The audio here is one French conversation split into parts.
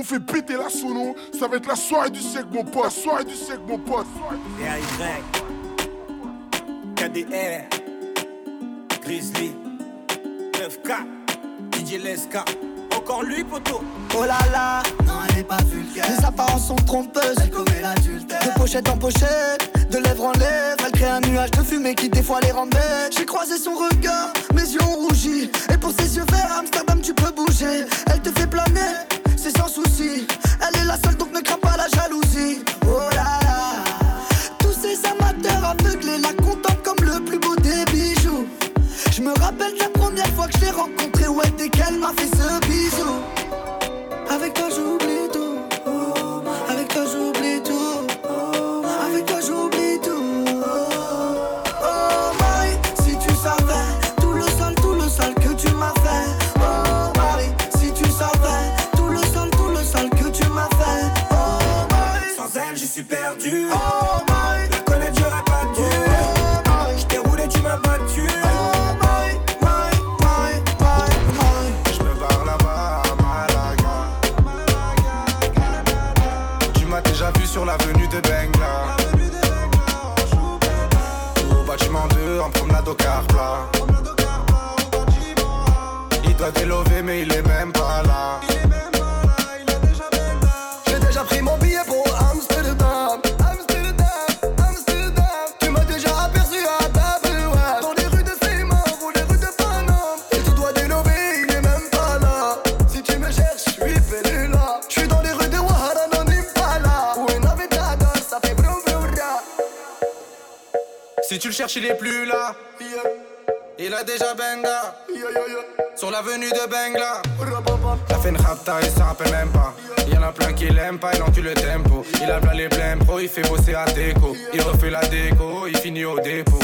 On fait péter la sono, ça va être la soirée du sec mon pote, soirée du sec mon pote. Y, KDR, Grizzly, 9K, DJ Leska, encore lui poteau. Oh là là, non elle est pas vulgaire. Les apparences sont trompeuses, elle commet l'adultère. De pochette en pochette, de lèvres en lèvres. Elle crée un nuage de fumée qui des fois les rend J'ai croisé son regard, mes yeux ont rougi. Et pour ses yeux verts, Amsterdam tu peux bouger. Elle te fait planer sans souci. Elle est la seule, donc ne crains pas la jalousie. Oh là là, tous ces amateurs aveuglés la contemplent comme le plus beau des bijoux. Je me rappelle la première fois que je l'ai rencontrée, ouais, dès qu'elle m'a fait ce sur l'avenue de Bengla. Au bâtiment 2 en promenade au car plat. Il doit délover mais il est même pas là. Il est plus là. Il a déjà benga. Sur l'avenue de Bengla. T'as fait une rapta, il s'en rappelle même pas. Y'en a plein qui l'aiment pas, il encule le tempo. Il a plein les blèmes pro, il fait bosser à déco. Il refait la déco, il finit au dépôt.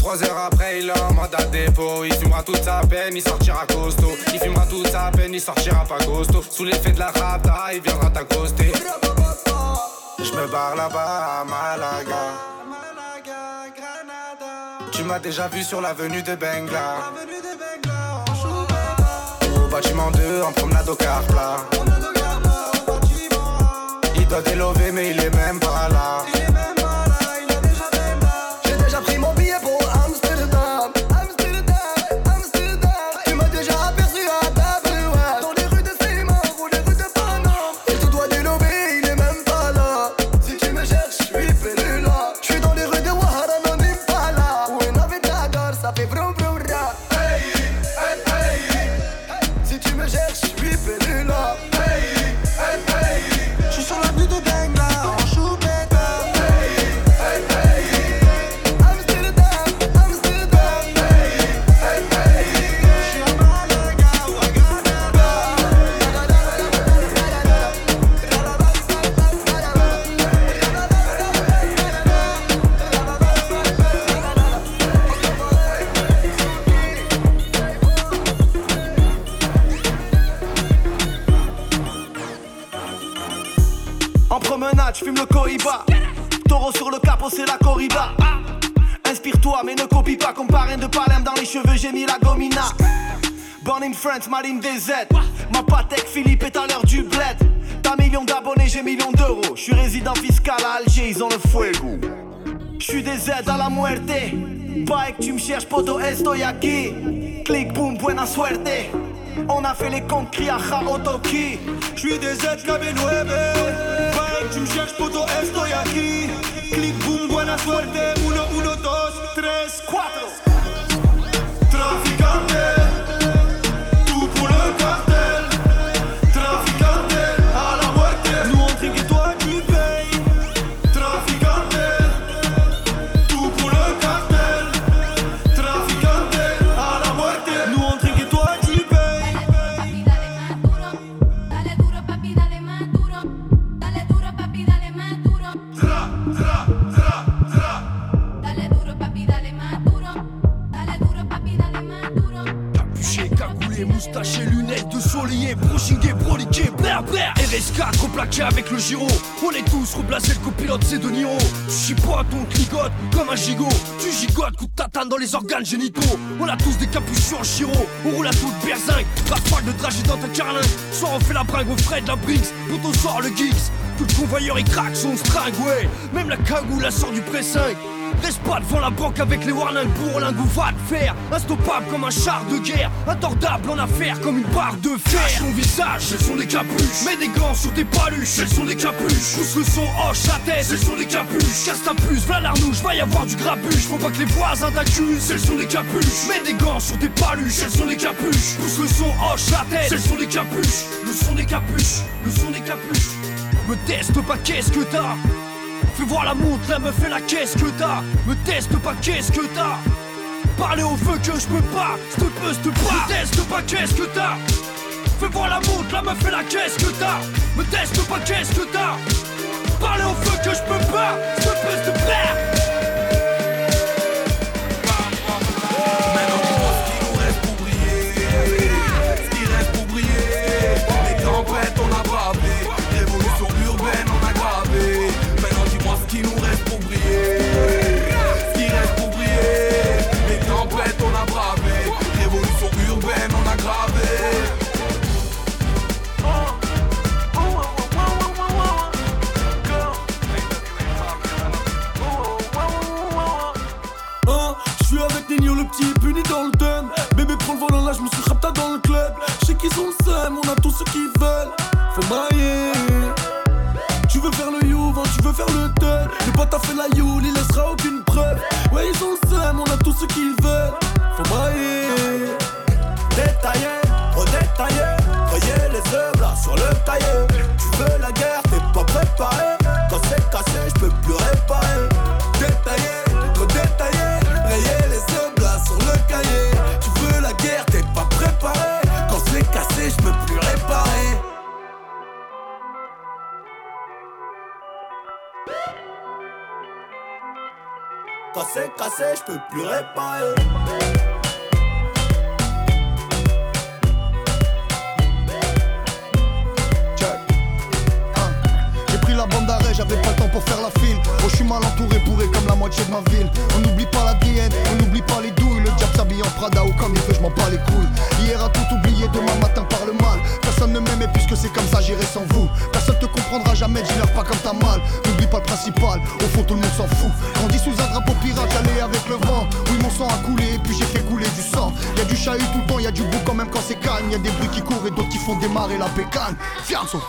Trois heures après, il est en mandat dépôt. Il fumera toute sa peine, il sortira costaud. Il fumera toute sa peine, il sortira pas costaud. Sous l'effet de la rapta, il viendra t'accoster. Je me barre là-bas à Malaga. Tu m'as déjà vu sur l'avenue de Bengla. Au bâtiment 2 en promenade au car plat. Il doit délover mais il j'ai gomina. Born in France, Marine DZ. Ma patek Philippe est à l'heure du bled. T'as million d'abonnés, j'ai millions d'euros. Je suis résident fiscal à Alger, ils ont le fuego. Je suis des Z à la muerte. Que tu me cherches, poto, estoy aquí. Clic, boom, buena suerte. On a fait les comptes, cria, otoki. Je suis des Z KB9. Pas que tu me cherches, poto, estoy aquí. Clic, boom, buena suerte. Uno, uno, dos, tres, cuatro. Sunday. On est tous replacés, le copilote c'est De Niro. Tu chipotes, on cligote comme un gigot. Tu gigotes, coup de tatane dans les organes génitaux. On a tous des capuchons en chiro On roule à toute berzingue. Rafale de trajet dans ta carlingue Soit on fait la bringue au de la Briggs Plutôt sort le geeks Tout le convoyeur il craque son string, ouais. Même la cagoule la sort du pressing Reste pas devant la banque avec les warnings pour lingue va te faire. Instoppable comme un char de guerre. Intordable en affaire comme une barre de fer. Cache ton visage, ce sont des capuches. Mets des gants sur tes paluches, ce sont des capuches. Pousse le son, hoche la tête, ce sont des capuches. Casse ta puce, v'là l'arnouche, va y avoir du grabuche. Faut pas que les voisins t'accusent, ce sont des capuches. Mets des gants sur tes paluches, ce sont des capuches. Pousse le son, hoche la tête, ce sont des capuches. Le son des capuches, le son des capuches. Me teste pas, qu'est-ce que t'as? Fais voir la montre, la meuf fait la caisse que t'as. Me teste pas, qu'est-ce que t'as. Parler au feu que je peux pas, s'te peux, s'te pas. Me teste pas, qu'est-ce que t'as. Fais voir la montre, la meuf fait la caisse que t'as. Me teste pas, qu'est-ce que t'as. Parler au feu que je peux pas, s'te peux, s'te pas Je sais qu'ils ont le seum, on a tout ce qu'ils veulent. Faut mailler Tu veux faire le hein, tu veux faire le thème Le pote a fait la youle, il laissera aucune preuve. Ouais ils ont le seum, on a tout ce qu'ils veulent. Faut mailler Détaillé, redétaillé, rayer les œuvres là sur le cahier. Tu veux la guerre, t'es pas préparé. Quand c'est cassé, je peux plus réparer. Détaillé, C'est cassé, je peux plus réparer. Pris la bande d'arrêt, j'avais pas le temps pour faire la file. Oh, je suis mal entouré, bourré comme la moitié de ma ville. On n'oublie pas la DN, on n'oublie pas les douilles. Le diable s'habille en Prada ou comme il veut, je m'en bats les couilles. Hier a tout oublié, demain matin par le. Personne ne m'aimait puisque c'est comme ça, j'irai sans vous. Personne te comprendra jamais, dis-leur pas comme t'as mal. N'oublie pas le principal, au fond tout le monde s'en fout. Grandi sous un drapeau pirate, j'allais avec le vent. Oui, mon sang a coulé et puis j'ai fait couler du sang. Y a du chahut tout le temps, y a du bout quand même quand c'est calme. Y a des bruits qui courent et d'autres qui font démarrer la pécane. Fianzo.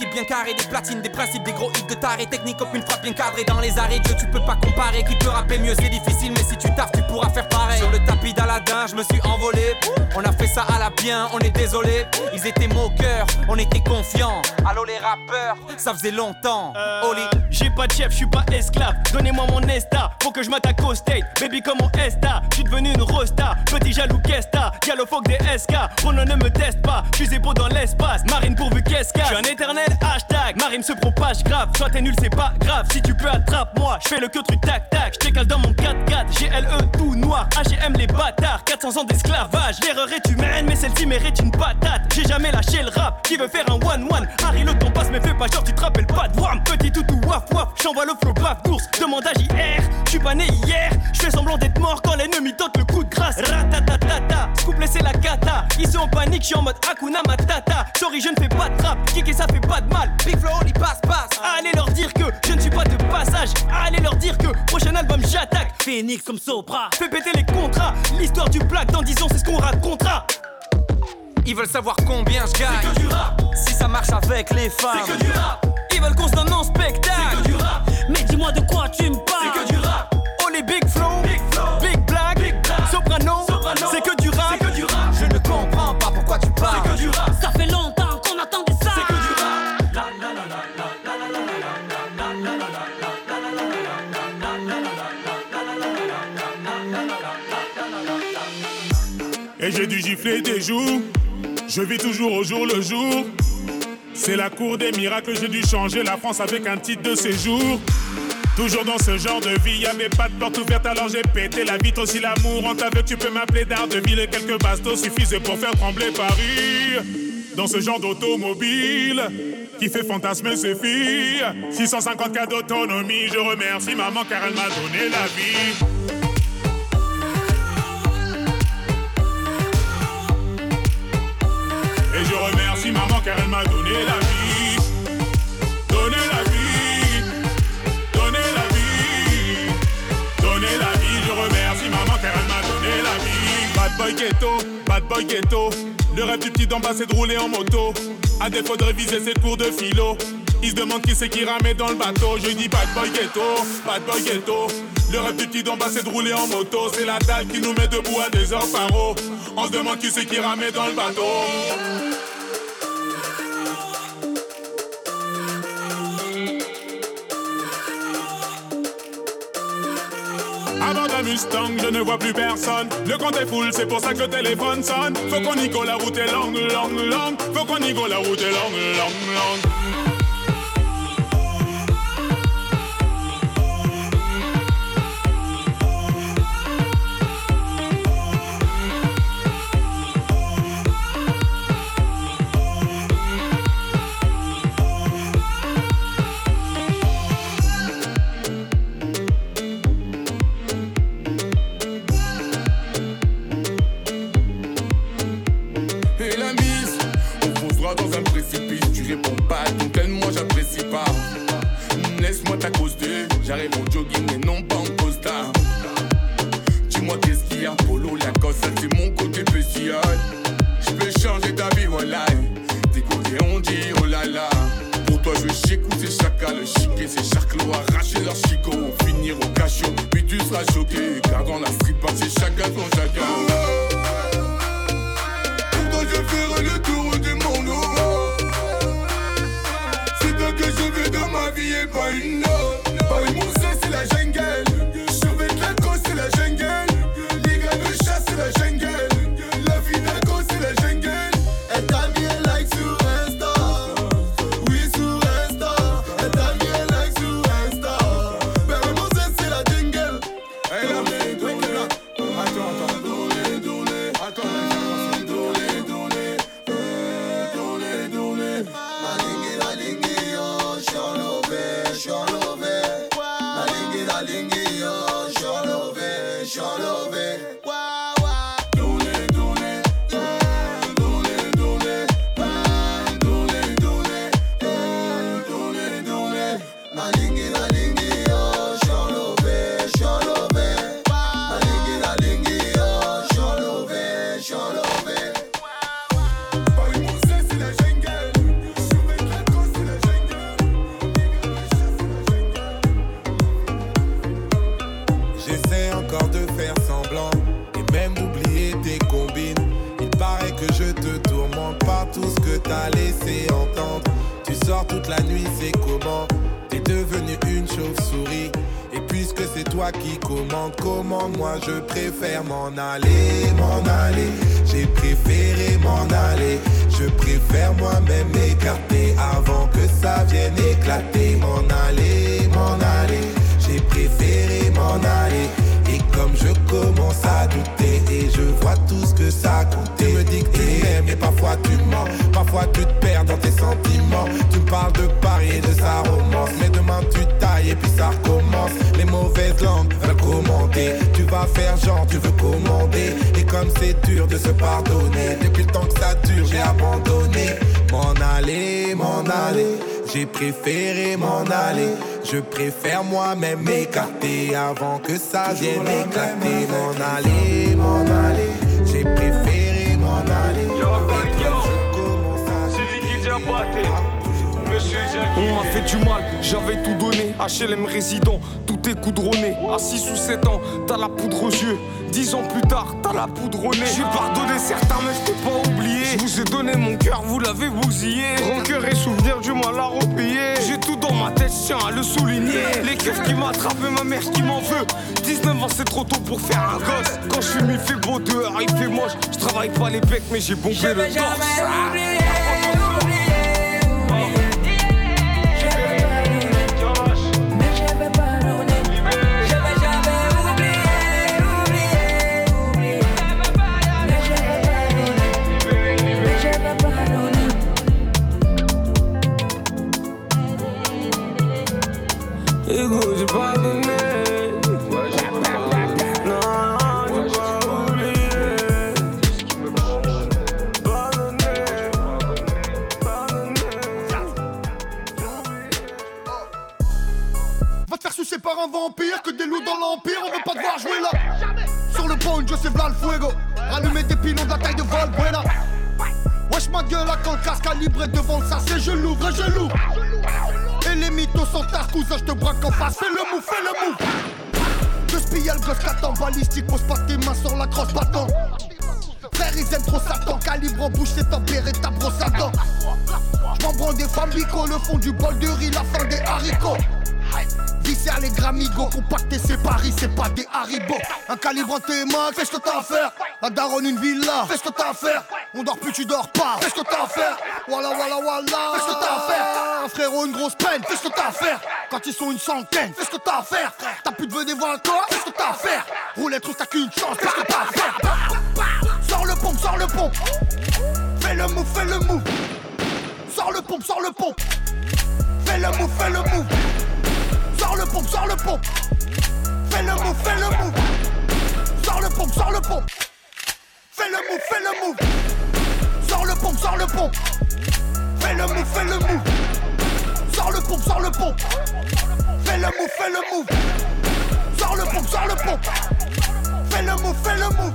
Équipe bien carrée, des platines, des principes, des gros hits de taré, technique comme une frappe bien cadrée. Dans les arrêts, Dieu, tu peux pas comparer. Qui peut rapper mieux, c'est difficile, mais si tu taffes, tu pourras faire pareil. Sur le tapis d'Aladin, je me suis envolé. On a fait ça à la bien, on est désolé. Ils étaient moqueurs, on était confiants. Allô les rappeurs, ça faisait longtemps. Oli, J'ai pas de chef, je suis pas esclave. Donnez-moi mon Nesta, faut que je m'attaque au state. Baby, comme mon Esta, je suis devenu une rosta. Petit jaloux, qu'esta, galophoque des SK. Ronan ne me teste pas, je suis beau dans l'espace. Marine pourvu qu'est-ce Je suis un éternel hashtag. Marine se propage grave, soit t'es nul, c'est pas grave. Si tu peux, attrape-moi, je fais le que truc tac tac. Je dans mon 4x4, GLE tout noir. HM les bâtards, 400 ans d'esclavage. L'erreur est humaine, mais celle-ci mérite une patate. J'ai jamais lâché le rap, qui veut faire un one-one? Harry, le temps passe, mais fais pas genre, tu te rappelles pas de Wham. Petit toutou, waf waf, j'envoie le flow baf d'ours. Demande à JR, je pas né hier. Je fais semblant d'être mort quand l'ennemi tente le coup de grâce. Ratatatata, scoop laissez la cata. Ils sont en panique, je suis en mode Hakuna Matata. Sorry, je ne fais pas de trap, kicker ça fait pas de mal. Big Flow, Oli, passe, passe. Allez leur dire que je ne suis pas de passage. Allez leur dire que prochain album j'attaque. Phoenix comme Sopra. Fais péter les contrats. L'histoire du black dans 10 ans, c'est ce qu'on racontera. Ils veulent savoir combien je gagne. du rap, Si ça marche avec les femmes. c'est que du rap. Ils veulent qu'on se donne en spectacle. C'est que du rap, Mais dis-moi de quoi tu Je vis toujours au jour le jour. C'est la cour des miracles, j'ai dû changer la France avec un titre de séjour. Toujours dans ce genre de vie, y'a mes pas de porte ouverte alors j'ai pété la vitre aussi l'amour. En t'aveugle, tu peux m'appeler d'Ardeville et quelques bastos suffisaient pour faire trembler Paris. Dans ce genre d'automobile qui fait fantasmer ses filles. 650 cas d'autonomie, je remercie maman car elle m'a donné la vie. Car elle m'a donné la vie. Donné la vie. Donné la vie. Donné la vie. Je remercie maman car elle m'a donné la vie. Bad boy ghetto, bad boy ghetto. Le rêve du petit d'en bas c'est de rouler en moto. À défaut de réviser ses cours de philo. Il se demande qui c'est qui ramait dans le bateau. Je dis bad boy ghetto, bad boy ghetto. Le rêve du petit d'en bas c'est de rouler en moto. C'est la dalle qui nous met debout à des heures paro. On se demande qui c'est qui ramait dans le bateau. Je ne vois plus personne. Le compte est full, c'est pour ça que le téléphone sonne. Faut qu'on y go, la route est longue, longue, longue. Faut qu'on y go, la route est longue, longue, longue. Choqué. Car la street c'est chacun son chacun. Pour toi je ferai le tour du monde C'est toi que je veux dans ma vie et pas une autre et même d'oublier tes combines. Il paraît que je te tourmente par tout ce que t'as laissé entendre. Tu sors toute la nuit, c'est comment? T'es devenu une chauve-souris. Et puisque c'est toi qui commandes, comment moi je préfère m'en aller, m'en aller? J'ai préféré m'en aller. Je préfère moi-même m'écarter avant que ça vienne éclater. M'en aller, m'en aller. J'ai préféré m'en aller. Comme je commence à douter et je vois tout ce que ça a coûté, tu me dis que tu m'aimes et parfois tu mens. Parfois tu te perds dans tes sentiments. Tu me parles de Paris et de sa romance. Mais demain tu tailles et puis ça recommence. Les mauvaises langues veulent commenter. Tu vas faire genre, tu veux commander. Et comme c'est dur de se pardonner, depuis le temps que ça dure, j'ai abandonné. M'en aller, m'en aller. J'ai préféré m'en aller. Je préfère moi-même m'écarter avant que ça vienne éclater. M'en aller, m'en aller. J'ai préféré m'en aller. On m'a fait du mal, j'avais tout donné. HLM résident, tout t'es goudronné. À 6 ou 7 ans, t'as la poudre aux yeux. 10 ans plus tard, t'as la poudre au nez. J'ai pardonné certains, mais je t'ai pas oublié. Je vous ai donné mon cœur, vous l'avez bousillé. Rancœur et souvenir du mal à repayer. J'ai tout dans ma tête, je tiens à le souligner. Les keufs qui m'attrapent ma mère qui m'en veut. 19 ans, c'est trop tôt pour faire un gosse. Quand je suis mis, fait beau dehors, il fait moche. Je travaille pas les becs, mais j'ai bombé le torse. Égo, j'ai pas oublié. Pardonné, Va te faire sucer par un vampire que des loups dans l'empire, on veut pas te voir jouer là. Sur le pont, Joseph là le fuego. Rallumer des pilons de la taille de Valbuena. Wesh ma gueule, à quand le casque calibré devant ça, c'est je l'ouvre et je l'ouvre. Et les mythos sont tard, cousin, je te braque en face, fais le mou, fais le mou. De spiller le gosse qu'attend, balistique, pose pas tes mains sur la crosse bâton. Frère, ils aiment trop Satan, calibre en bouche, c'est tempéré ta brosse à dents. J'm'en branle des femmes le fond du bol de riz, la fin des haricots. Visser les gramigos, compacté c'est Paris, c'est pas des haribots. Un calibre en tes mains, fais ce que t'as à faire. La daronne, une villa, fais ce que t'as à faire. On dort plus, tu dors pas, fais ce que t'as à faire. Voilà, voilà, voilà, fais ce que t'as à faire. Un frérot, une grosse peine, fais ce que t'as à faire. Quand ils sont une centaine, fais ce que t'as à faire. T'as plus de venir voir toi, fais ce que t'as à faire. Roulette russe, t'as qu'une chance, fais ce que t'as à faire. Sors le pompe, sors le pompe. Fais le move, fais le move. Sors le pompe, sors le pompe. Fais le move, fais le move. Sors le pompe, sors le pompe. Fais le move, fais le move. Sors le pompe, sors le pompe. Fais le move, fais le move. Sors le pompe. Fais le move, fais le move. Sors le pompe, sors le pompe. Fais le move, fais le move. Sors le pompe, sors le pompe. Fais le move, fais le move.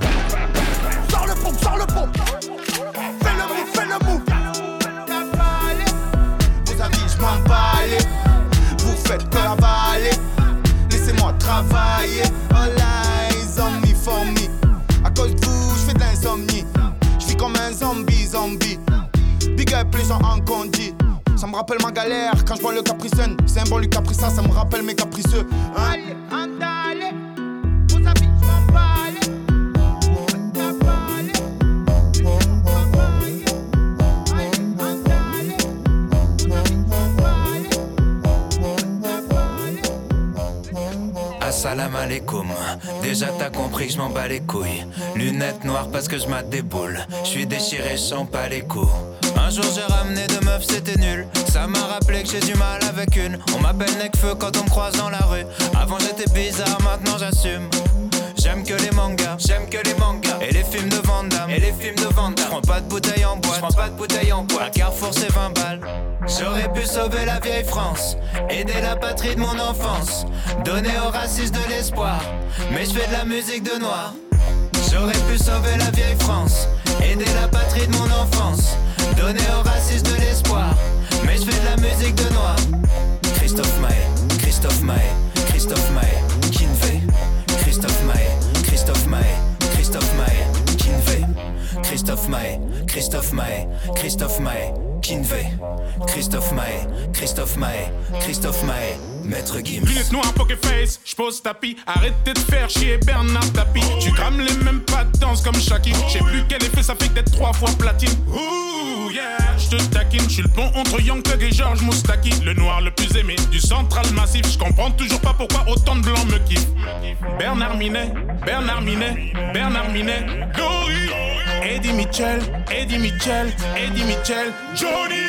Sors le pompe, sors le pompe. Fais le move, fais le move. Vos amis, je m'en bats Vous faites que. Laissez-moi travailler. All eyes on me for me. À cause de vous, je fais de l'insomnie. Comme un zombie, zombie. Big up les gens en condi. Ça me rappelle ma galère quand je vois le capricène. C'est un bon Lucas Caprissa, ça me rappelle mes capricieux. Hein? Allez. Assalam alaikum. Déjà t'as compris que je m'en bats les couilles. Lunettes noires parce que je mate des boules. Je suis déchiré, je pas les coups. Un jour j'ai ramené deux meufs, c'était nul. Ça m'a rappelé que j'ai du mal avec une. On m'appelle Necfeu quand on me croise dans la rue. Avant j'étais bizarre, maintenant j'assume. J'aime que les mangas, j'aime que les mangas. Et les films de Van Damme, et les films de Van Damme. J'prends pas de bouteille en boîte, j'prends pas de bouteille en boîte. Un carrefour c'est 20 balles. J'aurais pu sauver la vieille France Aider la patrie de mon enfance. Donner aux racistes de l'espoir Mais je fais de la musique de noir. J'aurais pu sauver la vieille France Aider la patrie de mon enfance. Donner aux racistes de l'espoir Mais je fais de la musique de noir. Christophe Maé, Christophe Maé, Christophe Maé, Christophe Maé, Christophe Maé, Christophe Maé, Kinvey Christophe Maé, Christophe Maé, Christophe Maé, Maître Gims Lunettes noires, poker face, j'pose tapis. Arrêtez de faire chier Bernard Tapie. Tu crames les mêmes pas de danse comme Shaki. J'sais plus quel effet ça fait d'être trois fois platine. Ouh, yeah, j'te taquine. J'suis le pont entre Young et George Moustaki. Le noir le plus aimé du central massif. J'comprends toujours pas pourquoi autant de blancs me kiffent. Bernard Minet, Bernard Minet, Bernard Minet, Dory. Eddie Mitchell, Eddie Mitchell, Eddie Mitchell, Johnny.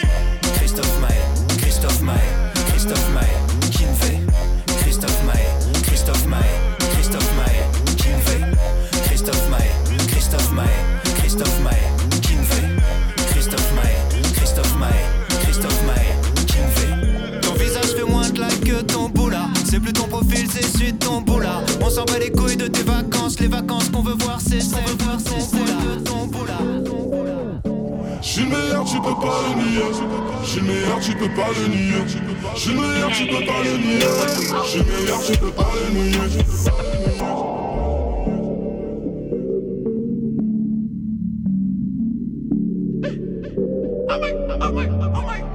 Christophe Maé, Christophe Maé, Christophe Maé, le nier. Le meilleur, tu peux pas le nier. Le meilleur, tu peux pas le nier. Le meilleur, tu peux pas le nier. J'suis le